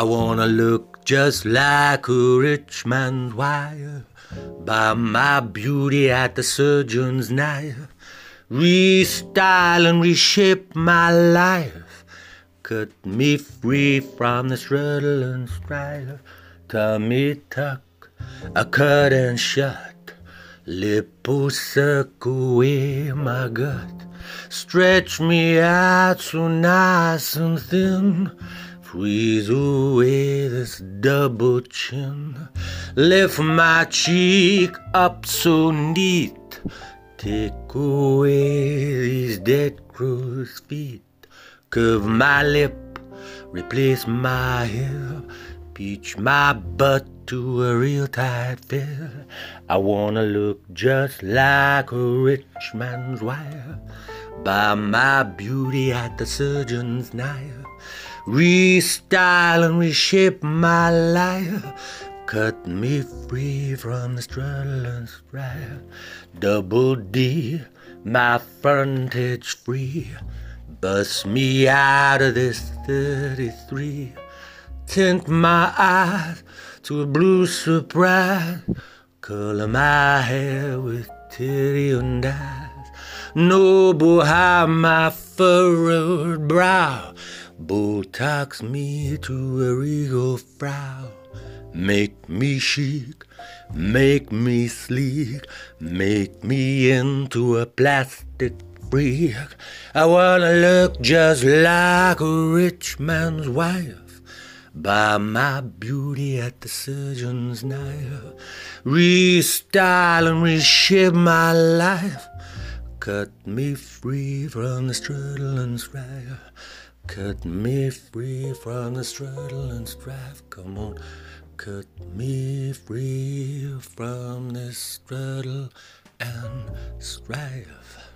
I wanna look just like a rich man's wife. Buy my beauty at the surgeon's knife. Restyle and reshape my life. Cut me free from the struggle and strife. Tummy tuck, a cut and shut. Lipo suck away my gut. Stretch me out so nice and thin. Freeze away this double chin. Lift my cheek up so neat. Take away these dead crow's feet. Curve my lip, replace my hip. Peach my butt to a real tight fit. I wanna look just like a rich man's wife. Buy my beauty at the surgeon's knife. Restyle and reshape my life. Cut me free from the struggle and strife. Double D, my frontage free. Bust me out of this 33. Tint my eyes to a blue surprise. Color my hair with titty and eyes. Noble high my furrowed brow. Botox me to a regal frown. Make me chic, make me sleek, make me into a plastic freak. I wanna look just like a rich man's wife. Buy my beauty at the surgeon's knife. Restyle and reshape my life. Cut me free from the struggle and strife. Cut me free from the struggle and strife. Come on. Cut me free from this struggle and strife.